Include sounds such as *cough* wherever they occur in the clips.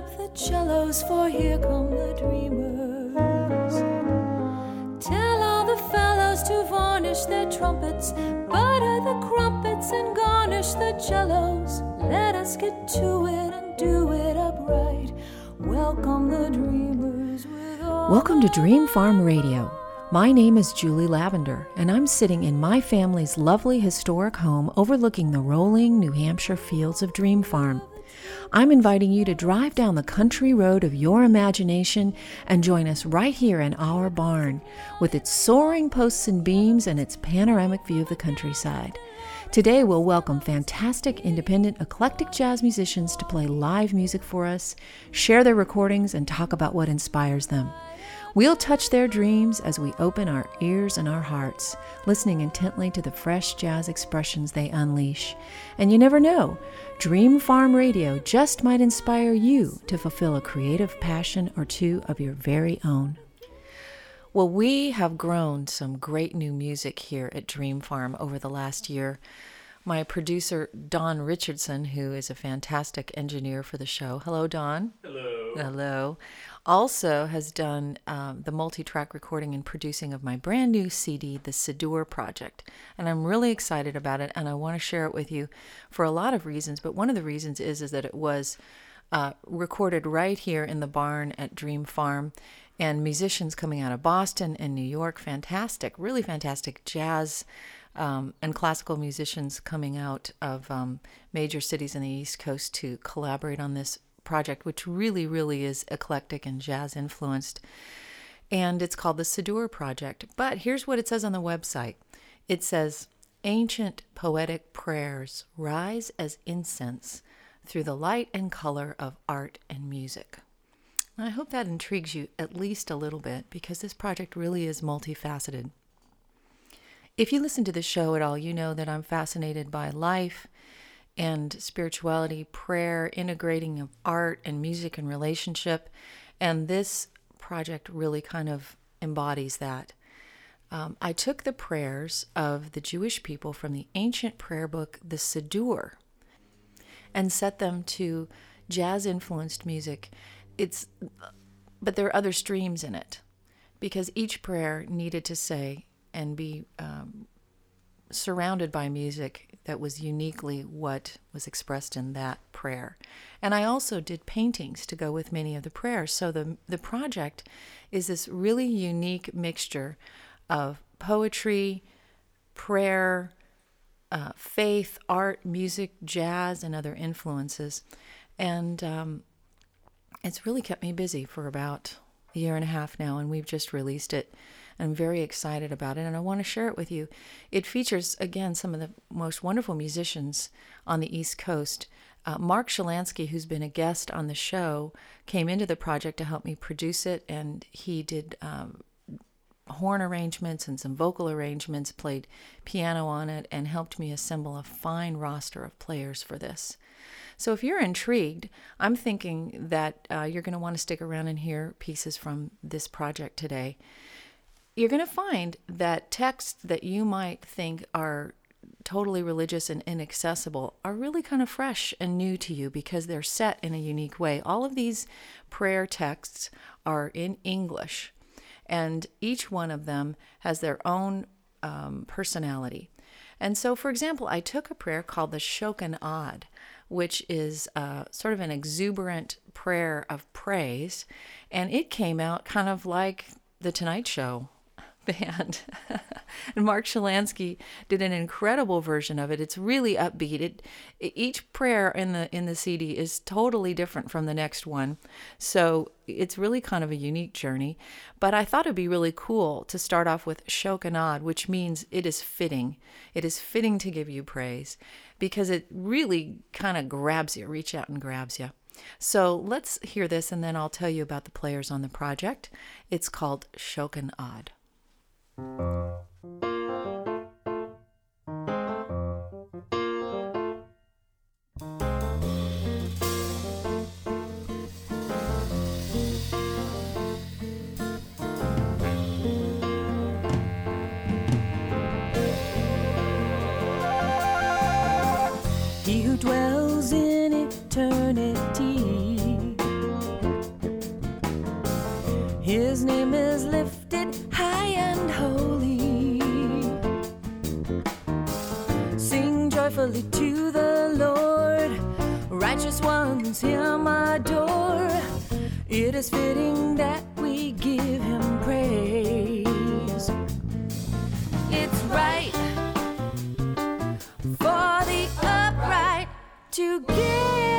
Up the cellos, for here come the dreamers. Tell all the fellows to varnish their trumpets, butter the crumpets, and garnish the cellos. Let us get to it and do it upright. Welcome the dreamers Welcome to Dream Farm Radio. My name is Julie Lavender, and I'm sitting in my family's lovely historic home overlooking the rolling New Hampshire fields of Dream Farm. I'm inviting you to drive down the country road of your imagination and join us right here in our barn with its soaring posts and beams and its panoramic view of the countryside. Today, we'll welcome fantastic, independent, eclectic jazz musicians to play live music for us, share their recordings, and talk about what inspires them. We'll touch their dreams as we open our ears and our hearts, listening intently to the fresh jazz expressions they unleash. And you never know, Dream Farm Radio just might inspire you to fulfill a creative passion or two of your very own. Well, we have grown some great new music here at Dream Farm over the last year. My producer, Don Richardson, who is a fantastic engineer for the show. Hello, Don. Hello. Hello. Also has done um, the multi-track recording and producing of my brand new CD, The Siddur Project, and I'm really excited about it, and I want to share it with you for a lot of reasons. But one of the reasons is is that it was uh, recorded right here in the barn at Dream Farm, and musicians coming out of Boston and New York, fantastic, really fantastic jazz. Um, and classical musicians coming out of um, major cities in the East Coast to collaborate on this project, which really, really is eclectic and jazz influenced. And it's called the Siddur Project. But here's what it says on the website it says, Ancient poetic prayers rise as incense through the light and color of art and music. I hope that intrigues you at least a little bit because this project really is multifaceted. If you listen to the show at all, you know that I'm fascinated by life and spirituality, prayer, integrating of art and music and relationship. And this project really kind of embodies that. Um, I took the prayers of the Jewish people from the ancient prayer book, the Siddur, and set them to jazz influenced music. It's, but there are other streams in it because each prayer needed to say and be um, surrounded by music that was uniquely what was expressed in that prayer. And I also did paintings to go with many of the prayers. So the the project is this really unique mixture of poetry, prayer, uh, faith, art, music, jazz, and other influences. And um, it's really kept me busy for about a year and a half now, and we've just released it. I'm very excited about it, and I want to share it with you. It features, again, some of the most wonderful musicians on the East Coast. Uh, Mark Shilansky, who's been a guest on the show, came into the project to help me produce it, and he did um, horn arrangements and some vocal arrangements, played piano on it, and helped me assemble a fine roster of players for this. So if you're intrigued, I'm thinking that uh, you're going to want to stick around and hear pieces from this project today. You're going to find that texts that you might think are totally religious and inaccessible are really kind of fresh and new to you because they're set in a unique way. All of these prayer texts are in English, and each one of them has their own um, personality. And so, for example, I took a prayer called the Shokan Ad, which is uh, sort of an exuberant prayer of praise. And it came out kind of like The Tonight Show band. *laughs* and Mark Shilansky did an incredible version of it. It's really upbeat. It, each prayer in the in the CD is totally different from the next one. So it's really kind of a unique journey. But I thought it'd be really cool to start off with Shokanad, which means it is fitting. It is fitting to give you praise because it really kind of grabs you, reach out and grabs you. So let's hear this and then I'll tell you about the players on the project. It's called Shokan Thank you. Joyfully to the Lord. Righteous ones him adore. It is fitting that we give him praise. It's right for the upright to give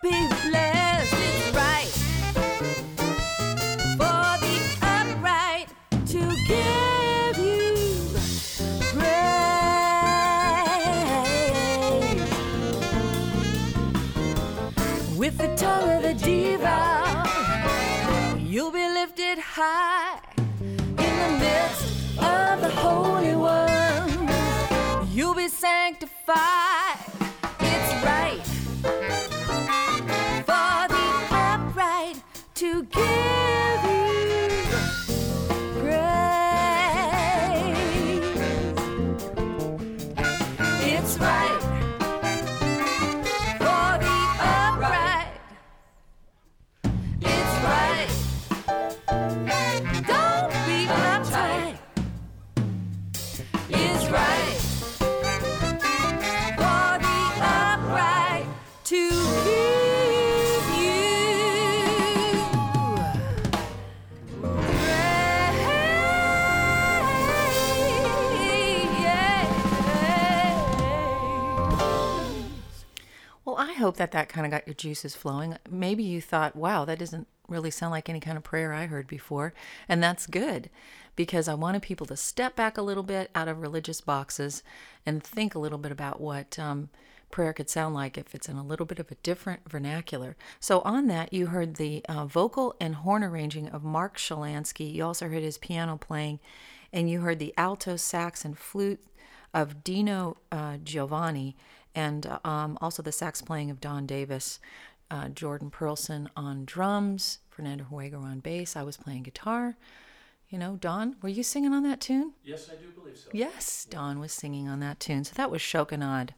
be hope that that kind of got your juices flowing. Maybe you thought, wow, that doesn't really sound like any kind of prayer I heard before. And that's good because I wanted people to step back a little bit out of religious boxes and think a little bit about what um, prayer could sound like if it's in a little bit of a different vernacular. So, on that, you heard the uh, vocal and horn arranging of Mark Shilansky. You also heard his piano playing, and you heard the alto sax and flute of Dino uh, Govoni, and uh, um, also the sax playing of Don Davis. Uh, Jordan Perlson on drums, Fernando Huergo on bass. I was playing guitar. You know, Don, were you singing on that tune? Yes, I do believe so. Yes, Don was singing on that tune. So that was Shokanad.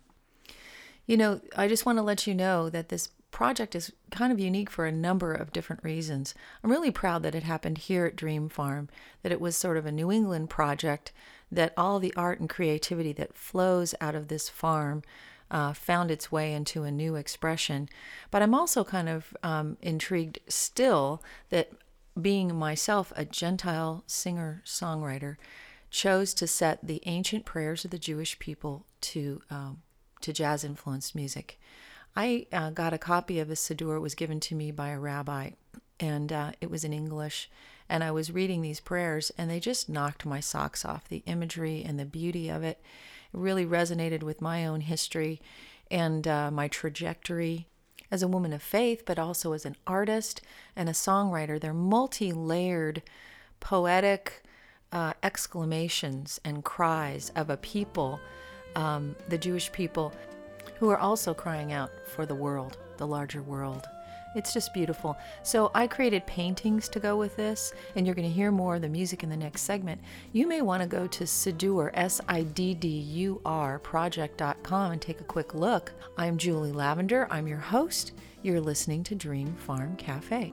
You know, I just want to let you know that this project is kind of unique for a number of different reasons. I'm really proud that it happened here at Dream Farm, that it was sort of a New England project, that all the art and creativity that flows out of this farm uh, found its way into a new expression. But I'm also kind of um, intrigued still that being myself a Gentile singer songwriter, chose to set the ancient prayers of the Jewish people to um, to jazz influenced music. I uh, got a copy of a Siddur. It was given to me by a rabbi, and uh, it was in English. And I was reading these prayers, and they just knocked my socks off. The imagery and the beauty of it, it really resonated with my own history and uh, my trajectory as a woman of faith, but also as an artist and a songwriter. They're multi layered, poetic uh, exclamations and cries of a people um, the Jewish people, who are also crying out for the world, the larger world. It's just beautiful. So I created paintings to go with this, and you're going to hear more of the music in the next segment. You may want to go to Siddur, S I D D U R, project.com and take a quick look. I'm Julie Lavender. I'm your host. You're listening to Dream Farm Cafe.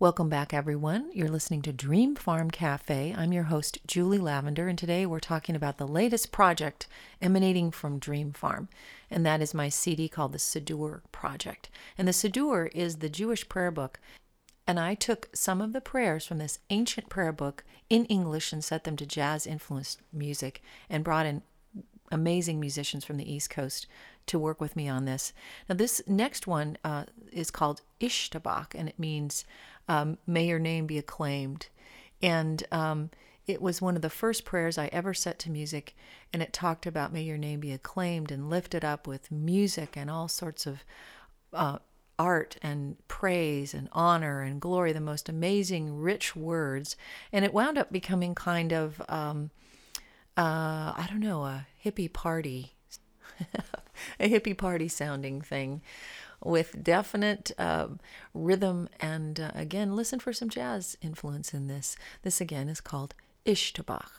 Welcome back, everyone. You're listening to Dream Farm Cafe. I'm your host, Julie Lavender, and today we're talking about the latest project emanating from Dream Farm, and that is my CD called the Siddur Project. And the Siddur is the Jewish prayer book, and I took some of the prayers from this ancient prayer book in English and set them to jazz influenced music and brought in amazing musicians from the East Coast to work with me on this. Now, this next one uh, is called Ishtabach, and it means um, may your name be acclaimed. And um, it was one of the first prayers I ever set to music, and it talked about may your name be acclaimed and lifted up with music and all sorts of uh, art and praise and honor and glory, the most amazing, rich words. And it wound up becoming kind of, um, uh, I don't know, a hippie party, *laughs* *laughs* a hippie party sounding thing with definite uh, rhythm. And uh, again, listen for some jazz influence in this. This again is called Ishtabach.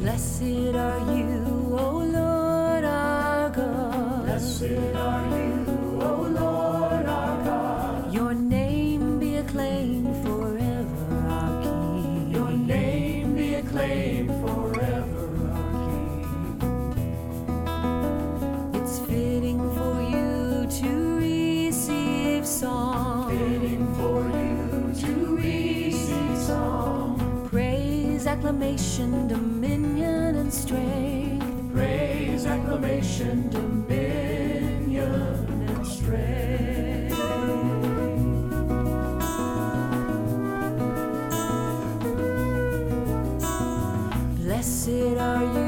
Blessed are you, strength. praise, acclamation, dominion, and strength. Blessed are you,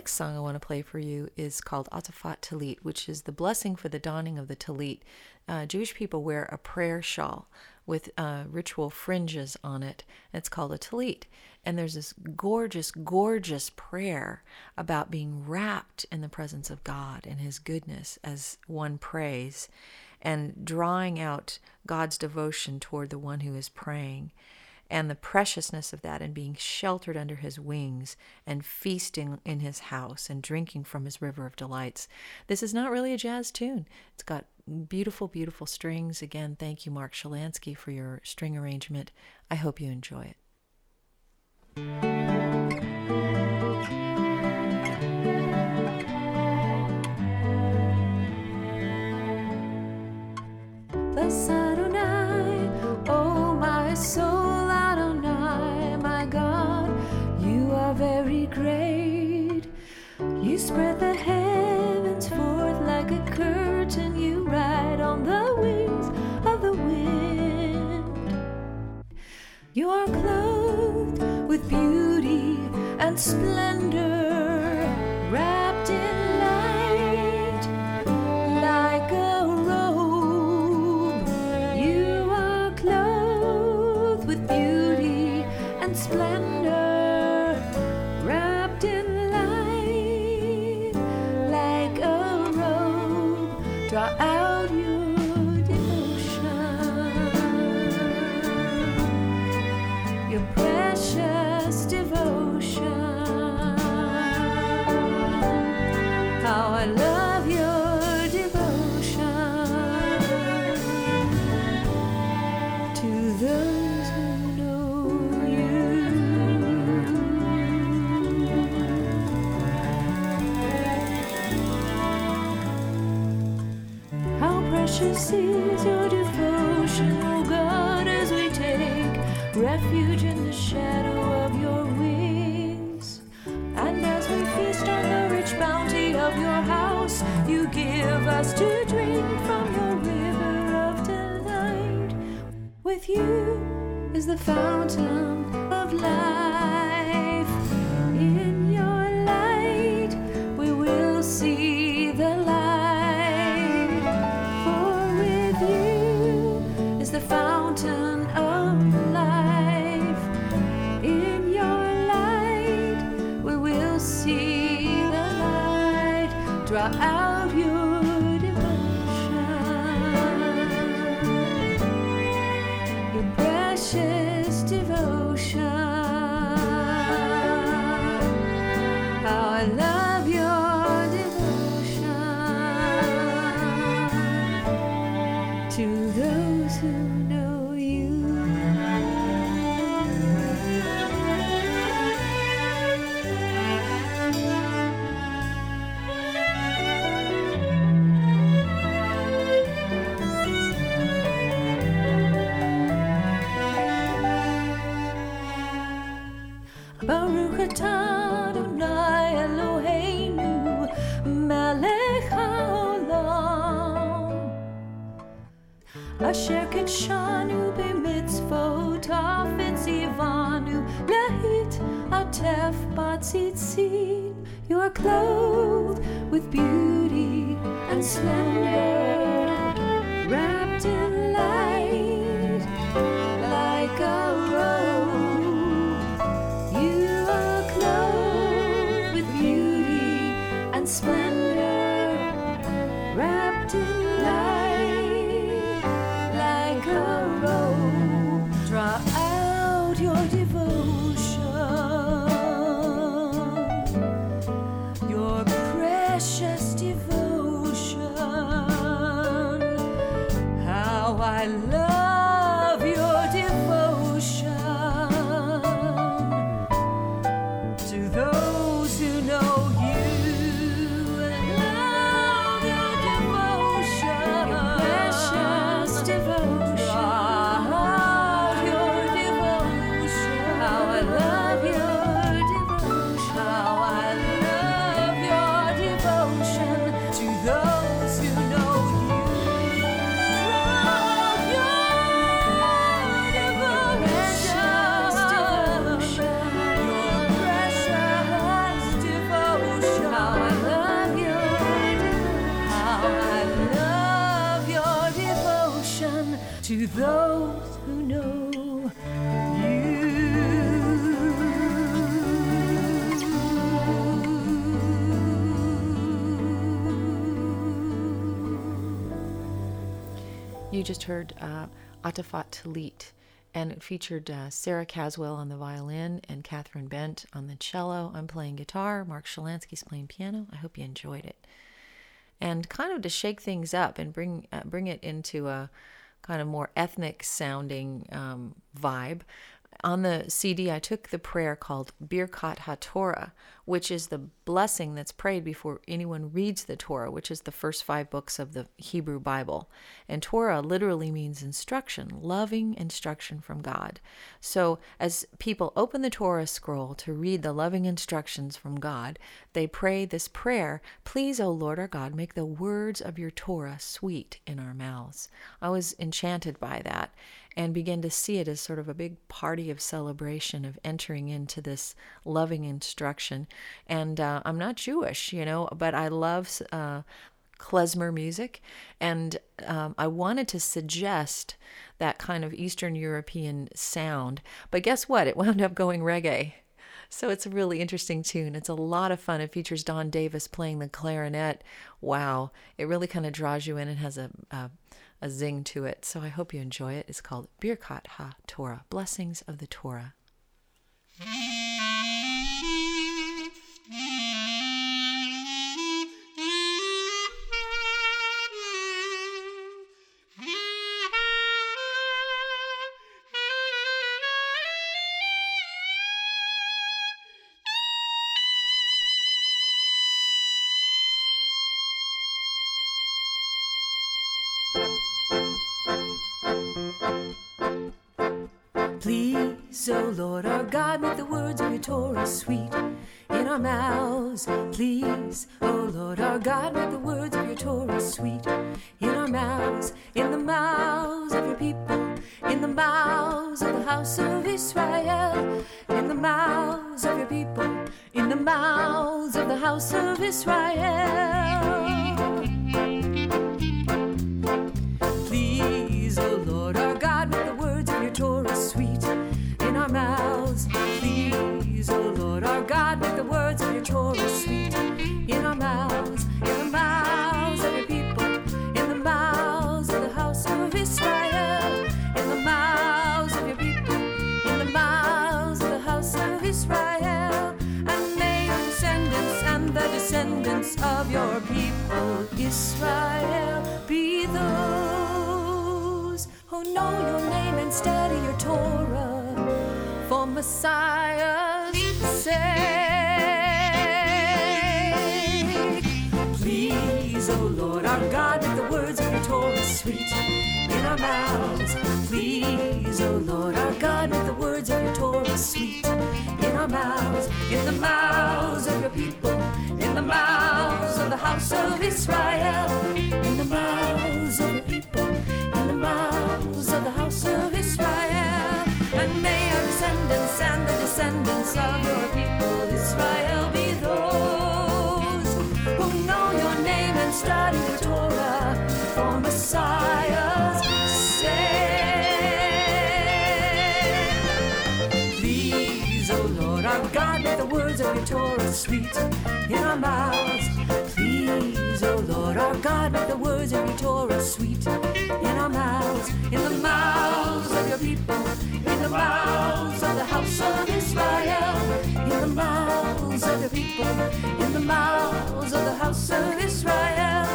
next song I want to play for you is called Atafat Talit, which is the blessing for the donning of the Talit. Uh, Jewish people wear a prayer shawl with uh, ritual fringes on it. It's called a Talit. And there's this gorgeous, gorgeous prayer about being wrapped in the presence of God and His goodness as one prays and drawing out God's devotion toward the one who is praying and the preciousness of that and being sheltered under his wings and feasting in his house and drinking from his river of delights. This is not really a jazz tune. It's got beautiful, beautiful strings. Again, thank you, Mark Shilansky, for your string arrangement. I hope you enjoy it. Adonai, spread the heavens forth like a curtain, you ride on the wings of the wind. You are clothed with beauty and splendor, the fountain of life. In your light, we will see the light. For with you is the fountain of life. In your light, we will see the light. Draw out. Clothed with beauty and splendor You just heard uh, Atafat Talit, and it featured uh, Sarah Caswell on the violin and Catherine Bent on the cello. I'm playing guitar. Mark Shilansky's playing piano. I hope you enjoyed it. And kind of to shake things up and bring uh, bring it into a kind of more ethnic sounding um, vibe. On the CD, I took the prayer called Birkat HaTorah, which is the blessing that's prayed before anyone reads the Torah, which is the first five books of the Hebrew Bible. And Torah literally means instruction, loving instruction from God. So as people open the Torah scroll to read the loving instructions from God, they pray this prayer Please, O Lord our God, make the words of your Torah sweet in our mouths. I was enchanted by that and began to see it as sort of a big party of celebration of entering into this loving instruction. And uh, I'm not Jewish, you know, but I love uh, klezmer music, and um, I wanted to suggest that kind of Eastern European sound. But guess what? It *laughs* wound up going reggae. So it's a really interesting tune. It's a lot of fun. It features Don Davis playing the clarinet. Wow, it really kind of draws you in and has a, a a zing to it. So I hope you enjoy it. It's called Birkat Ha Torah, Blessings of the Torah. God, make the words of your Torah sweet in our mouths. Please, O Lord our God, make the words of your Torah sweet in our mouths, in the mouths of your people, in the mouths of the house of Israel, in the mouths of your people, in the mouths of the house of Israel. Israel, be those who know your name and study your Torah for Messiah's sake. Please, O oh Lord our God, make the words of your Torah sweet in our mouths. Please, O oh Lord our God, make the words of your Torah sweet in our mouths, in the mouths of your people, in the mouths of the house of Israel, in the mouths of your people, in the mouths of the house of Israel. And may our descendants and the descendants of your people, Israel, be those who know your name and study your Torah your Torah sweet in our mouths. Please, O Lord our God, make the words of your Torah sweet in our mouths, in the mouths of your people, in the mouths of the house of Israel, in the mouths of your people, in the mouths of the house of Israel.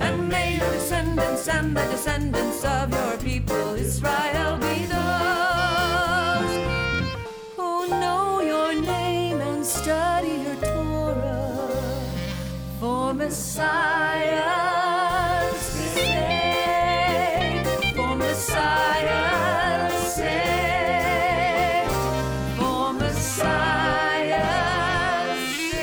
And may your descendants and the descendants of your people, Israel, be those for Messiah's sake, for Messiah's sake, for Messiah's sake.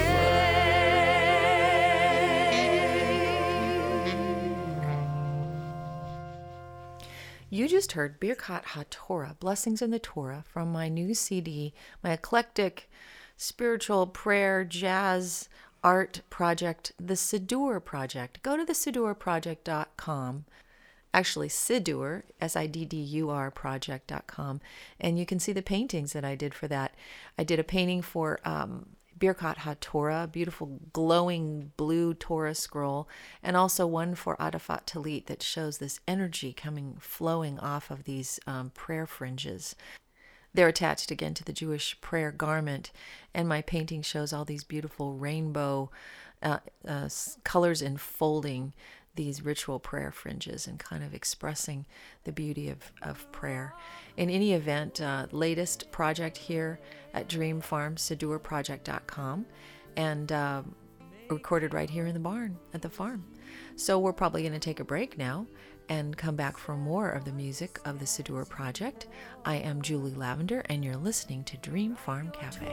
You just heard Birkat HaTorah, Blessings in the Torah, from my new CD, my eclectic spiritual prayer, jazz, art project, the Siddur Project. Go to the SiddurProject.com. Actually, Siddur, S I D D U R project.com, and you can see the paintings that I did for that. I did a painting for um, Birkat HaTorah, beautiful glowing blue Torah scroll, and also one for Atifat Talit that shows this energy coming, flowing off of these um, prayer fringes. They're attached again to the Jewish prayer garment, and my painting shows all these beautiful rainbow uh, uh, colors enfolding these ritual prayer fringes and kind of expressing the beauty of, of prayer. In any event, uh, latest project here at Dream Farm, SiddurProject.com, and uh, recorded right here in the barn at the farm. So we're probably going to take a break now and come back for more of the music of the Siddur Project. I am Julie Lavender, and you're listening to Dream Farm Cafe.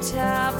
On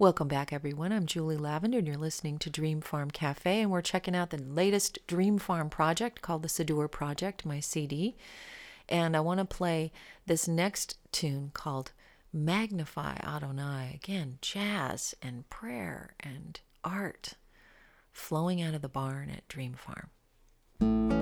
Welcome back, everyone. I'm Julie Lavender, and you're listening to Dream Farm Cafe, and we're checking out the latest Dream Farm project called the Siddur Project, my CD. And I want to play this next tune called Magnify Adonai. Again, jazz and prayer and art flowing out of the barn at Dream Farm.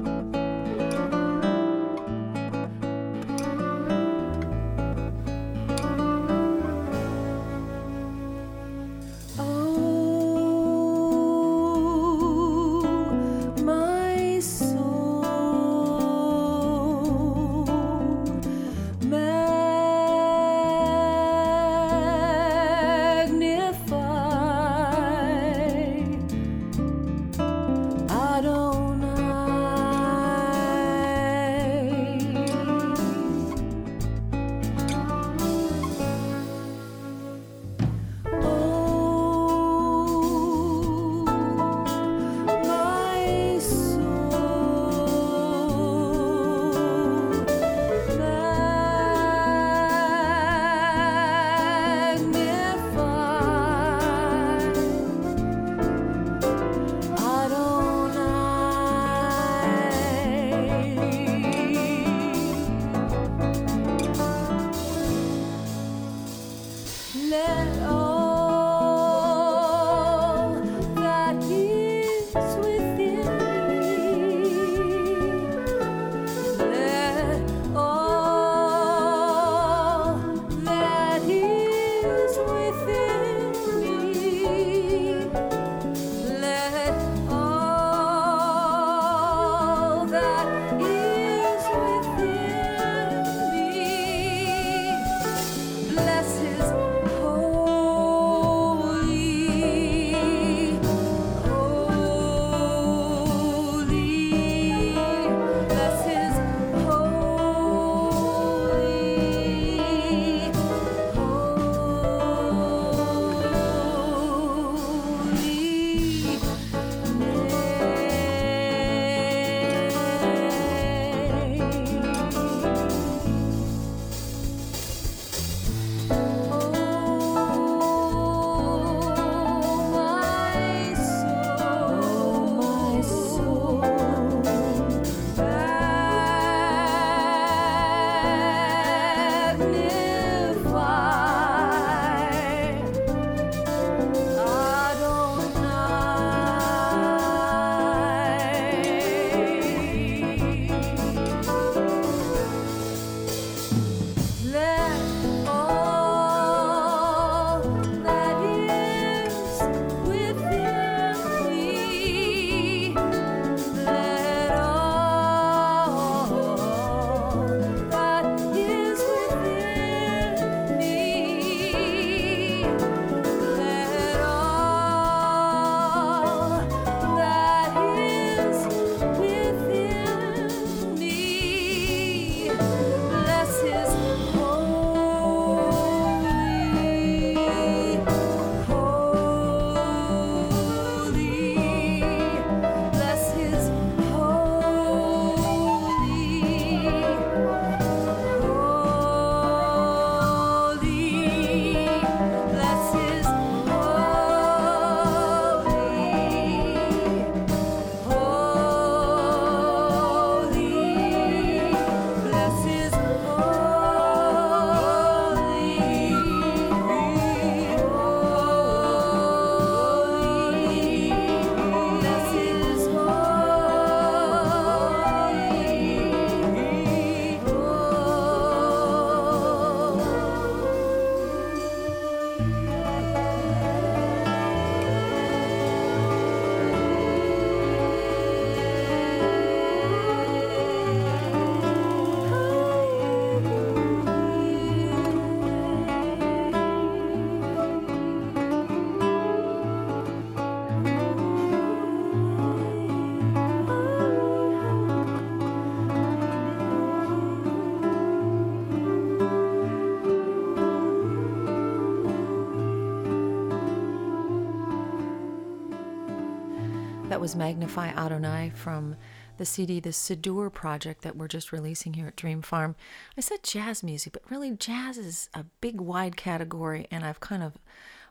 That was Magnify Adonai from the CD, the Siddur project that we're just releasing here at Dream Farm. I said jazz music, but really jazz is a big, wide category, and I've kind of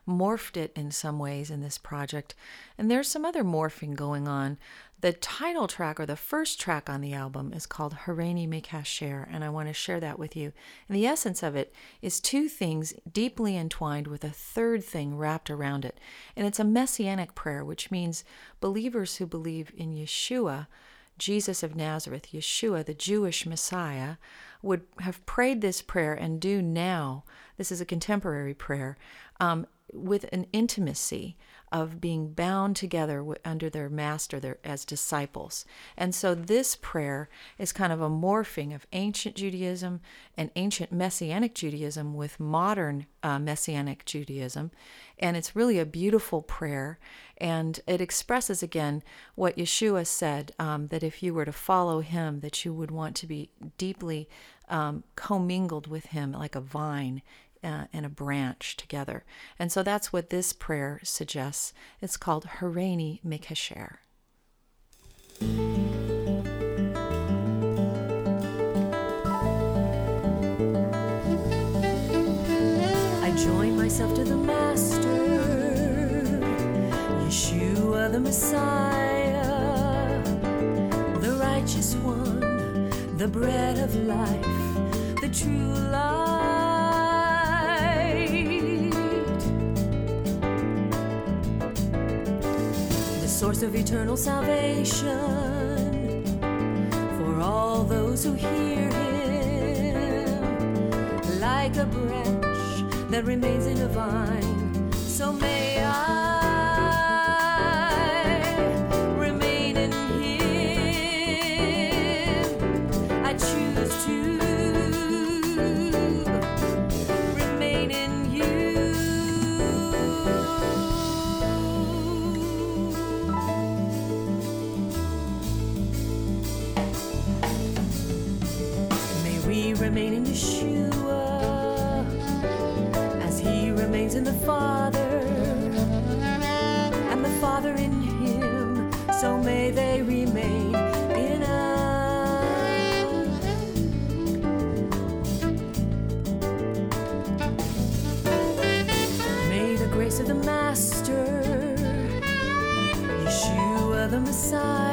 morphed it in some ways in this project. And there's some other morphing going on. The title track or the first track on the album is called Hareni Mekasher, and I want to share that with you. And the essence of it is two things deeply entwined with a third thing wrapped around it. And it's a messianic prayer, which means believers who believe in Yeshua, Jesus of Nazareth, Yeshua, the Jewish Messiah, would have prayed this prayer and do now. This is a contemporary prayer. Um, with an intimacy of being bound together under their master their, as disciples. And so this prayer is kind of a morphing of ancient Judaism and ancient Messianic Judaism with modern uh, Messianic Judaism. And it's really a beautiful prayer. And it expresses again what Yeshua said um, that if you were to follow him, that you would want to be deeply um, commingled with him like a vine uh, and a branch together. And so that's what this prayer suggests. It's called Hareni Mikasher. I join myself to the Master, Yeshua the Messiah, the righteous one, the bread of life, the true life. Source of eternal salvation for all those who hear him, like a branch that remains in a vine. Father, and the Father in Him. So may they remain in us. May the grace of the Master, Yeshua the Messiah,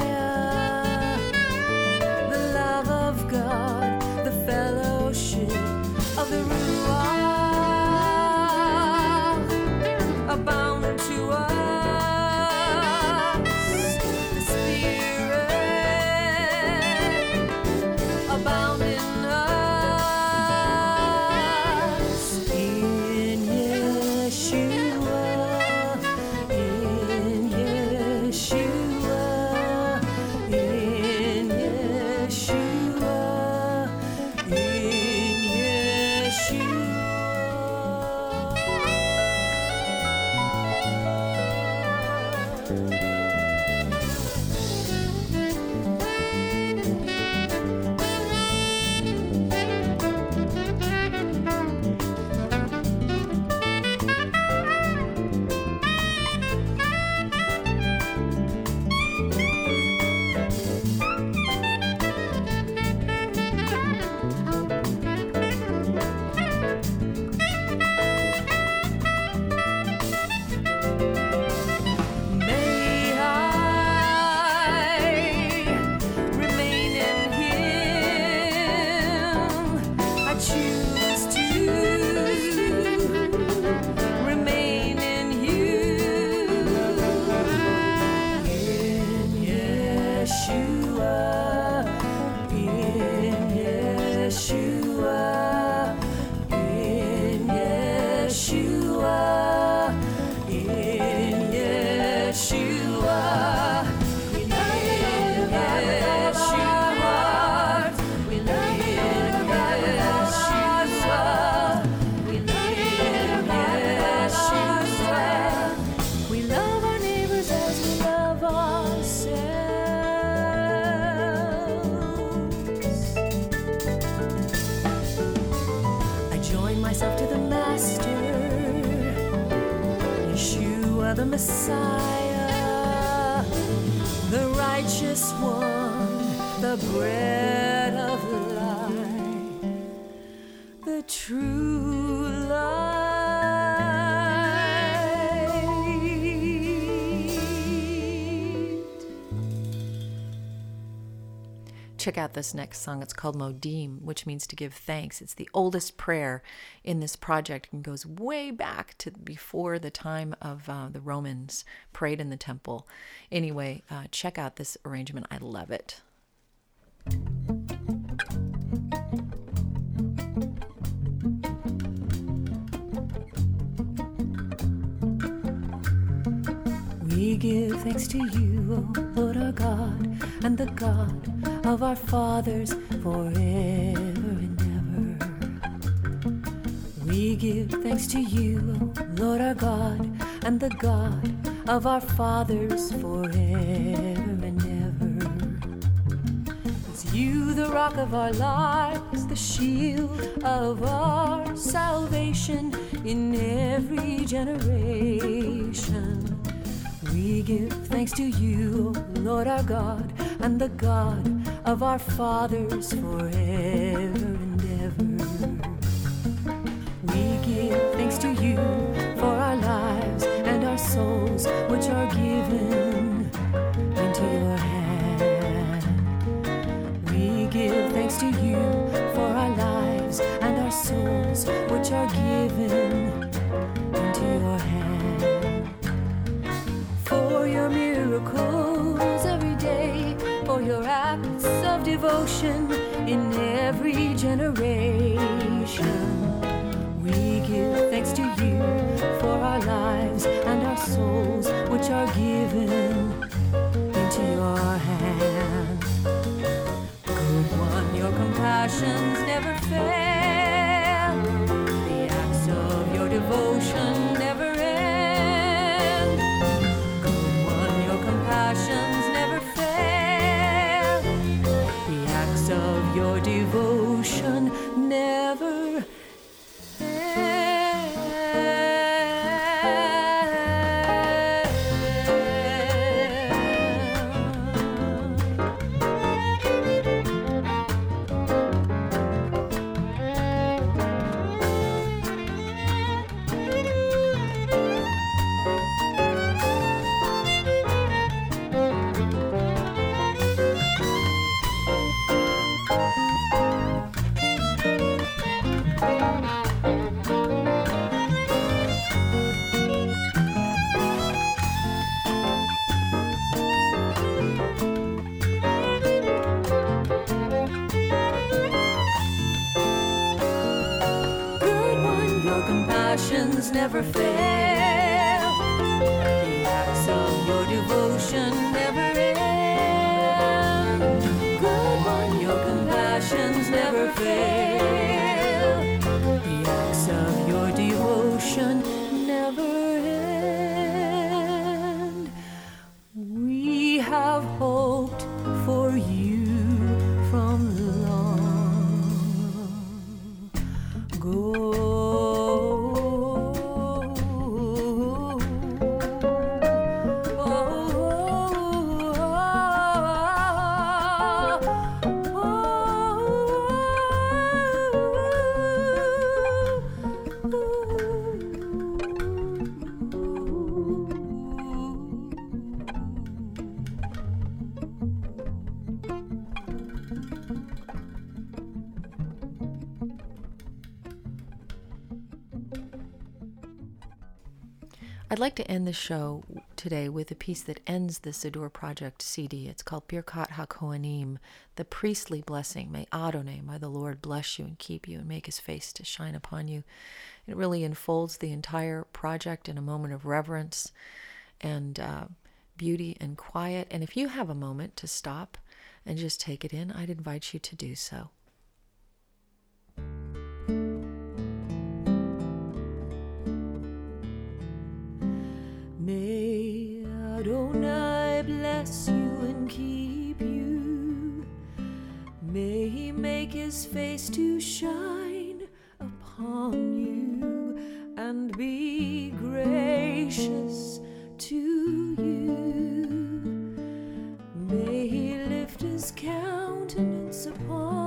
join myself to the Master. Yeshua the Messiah, the righteous one, the bread of life, the true Check out this next song. It's called Modim, which means to give thanks. It's the oldest prayer in this project and goes way back to before the time of uh, the Romans prayed in the temple. Anyway, uh, check out this arrangement. I love it. We give thanks to you, O Lord our God, and the God of our fathers forever and ever. We give thanks to you, O Lord our God, and the God of our fathers forever and ever. It's you, the rock of our lives, the shield of our salvation in every generation. We give thanks to you, Lord our God, and the God of our fathers forever and ever. We give thanks to you for our lives and our souls, which are given into your hand. We give thanks to you for our lives and our souls, which are given into your hand. Every day, for your acts of devotion in every generation. Have hoped for you show today with a piece that ends the Siddur Project CD. It's called Birkat HaKohanim, the priestly blessing. May Adonai, may the Lord bless you and keep you and make his face to shine upon you. It really unfolds the entire project in a moment of reverence and uh, beauty and quiet. And if you have a moment to stop and just take it in, I'd invite you to do so. May Adonai bless you and keep you. May he make his face to shine upon you and be gracious to you. May he lift his countenance upon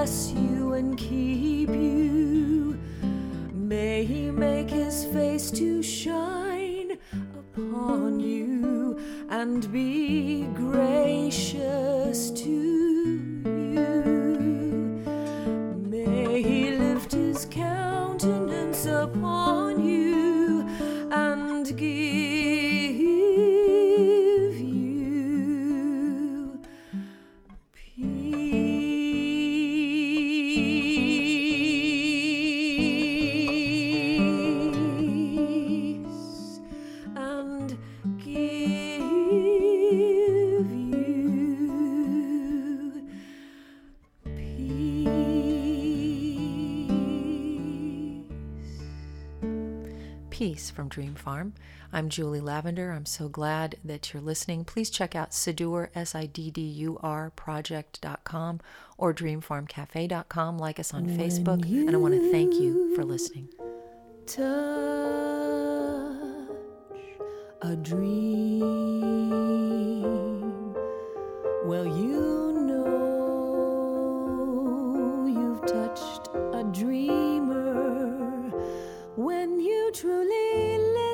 bless you and keep you. May he make his face to shine upon you and be gracious to you. May he lift his countenance upon Dream Farm. I'm Julie Lavender. I'm so glad that you're listening. Please check out Siddur, S I D D U R project.com or dreamfarmcafe.com. Like us on Facebook. And I want to thank you for listening. touch a dream. Well, you know you've touched a dreamer when you truly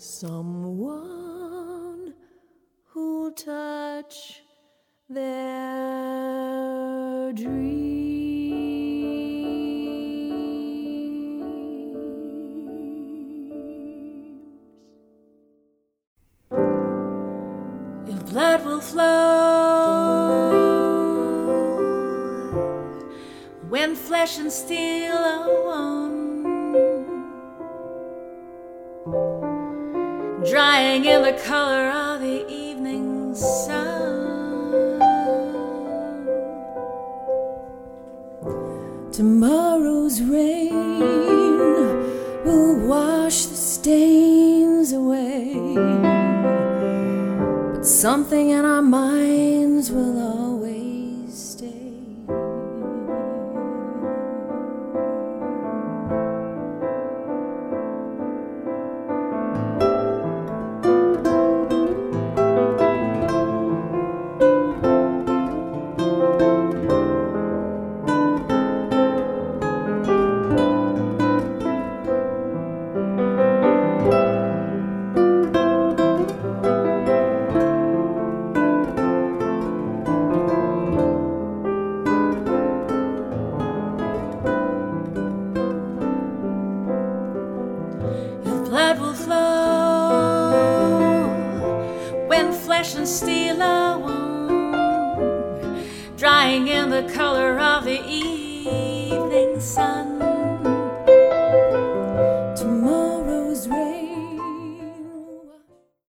someone who'll touch their dreams. Your blood will flow when flesh and steel are one, in the color of the evening sun. Tomorrow's rain will wash the stains away. But something in our minds will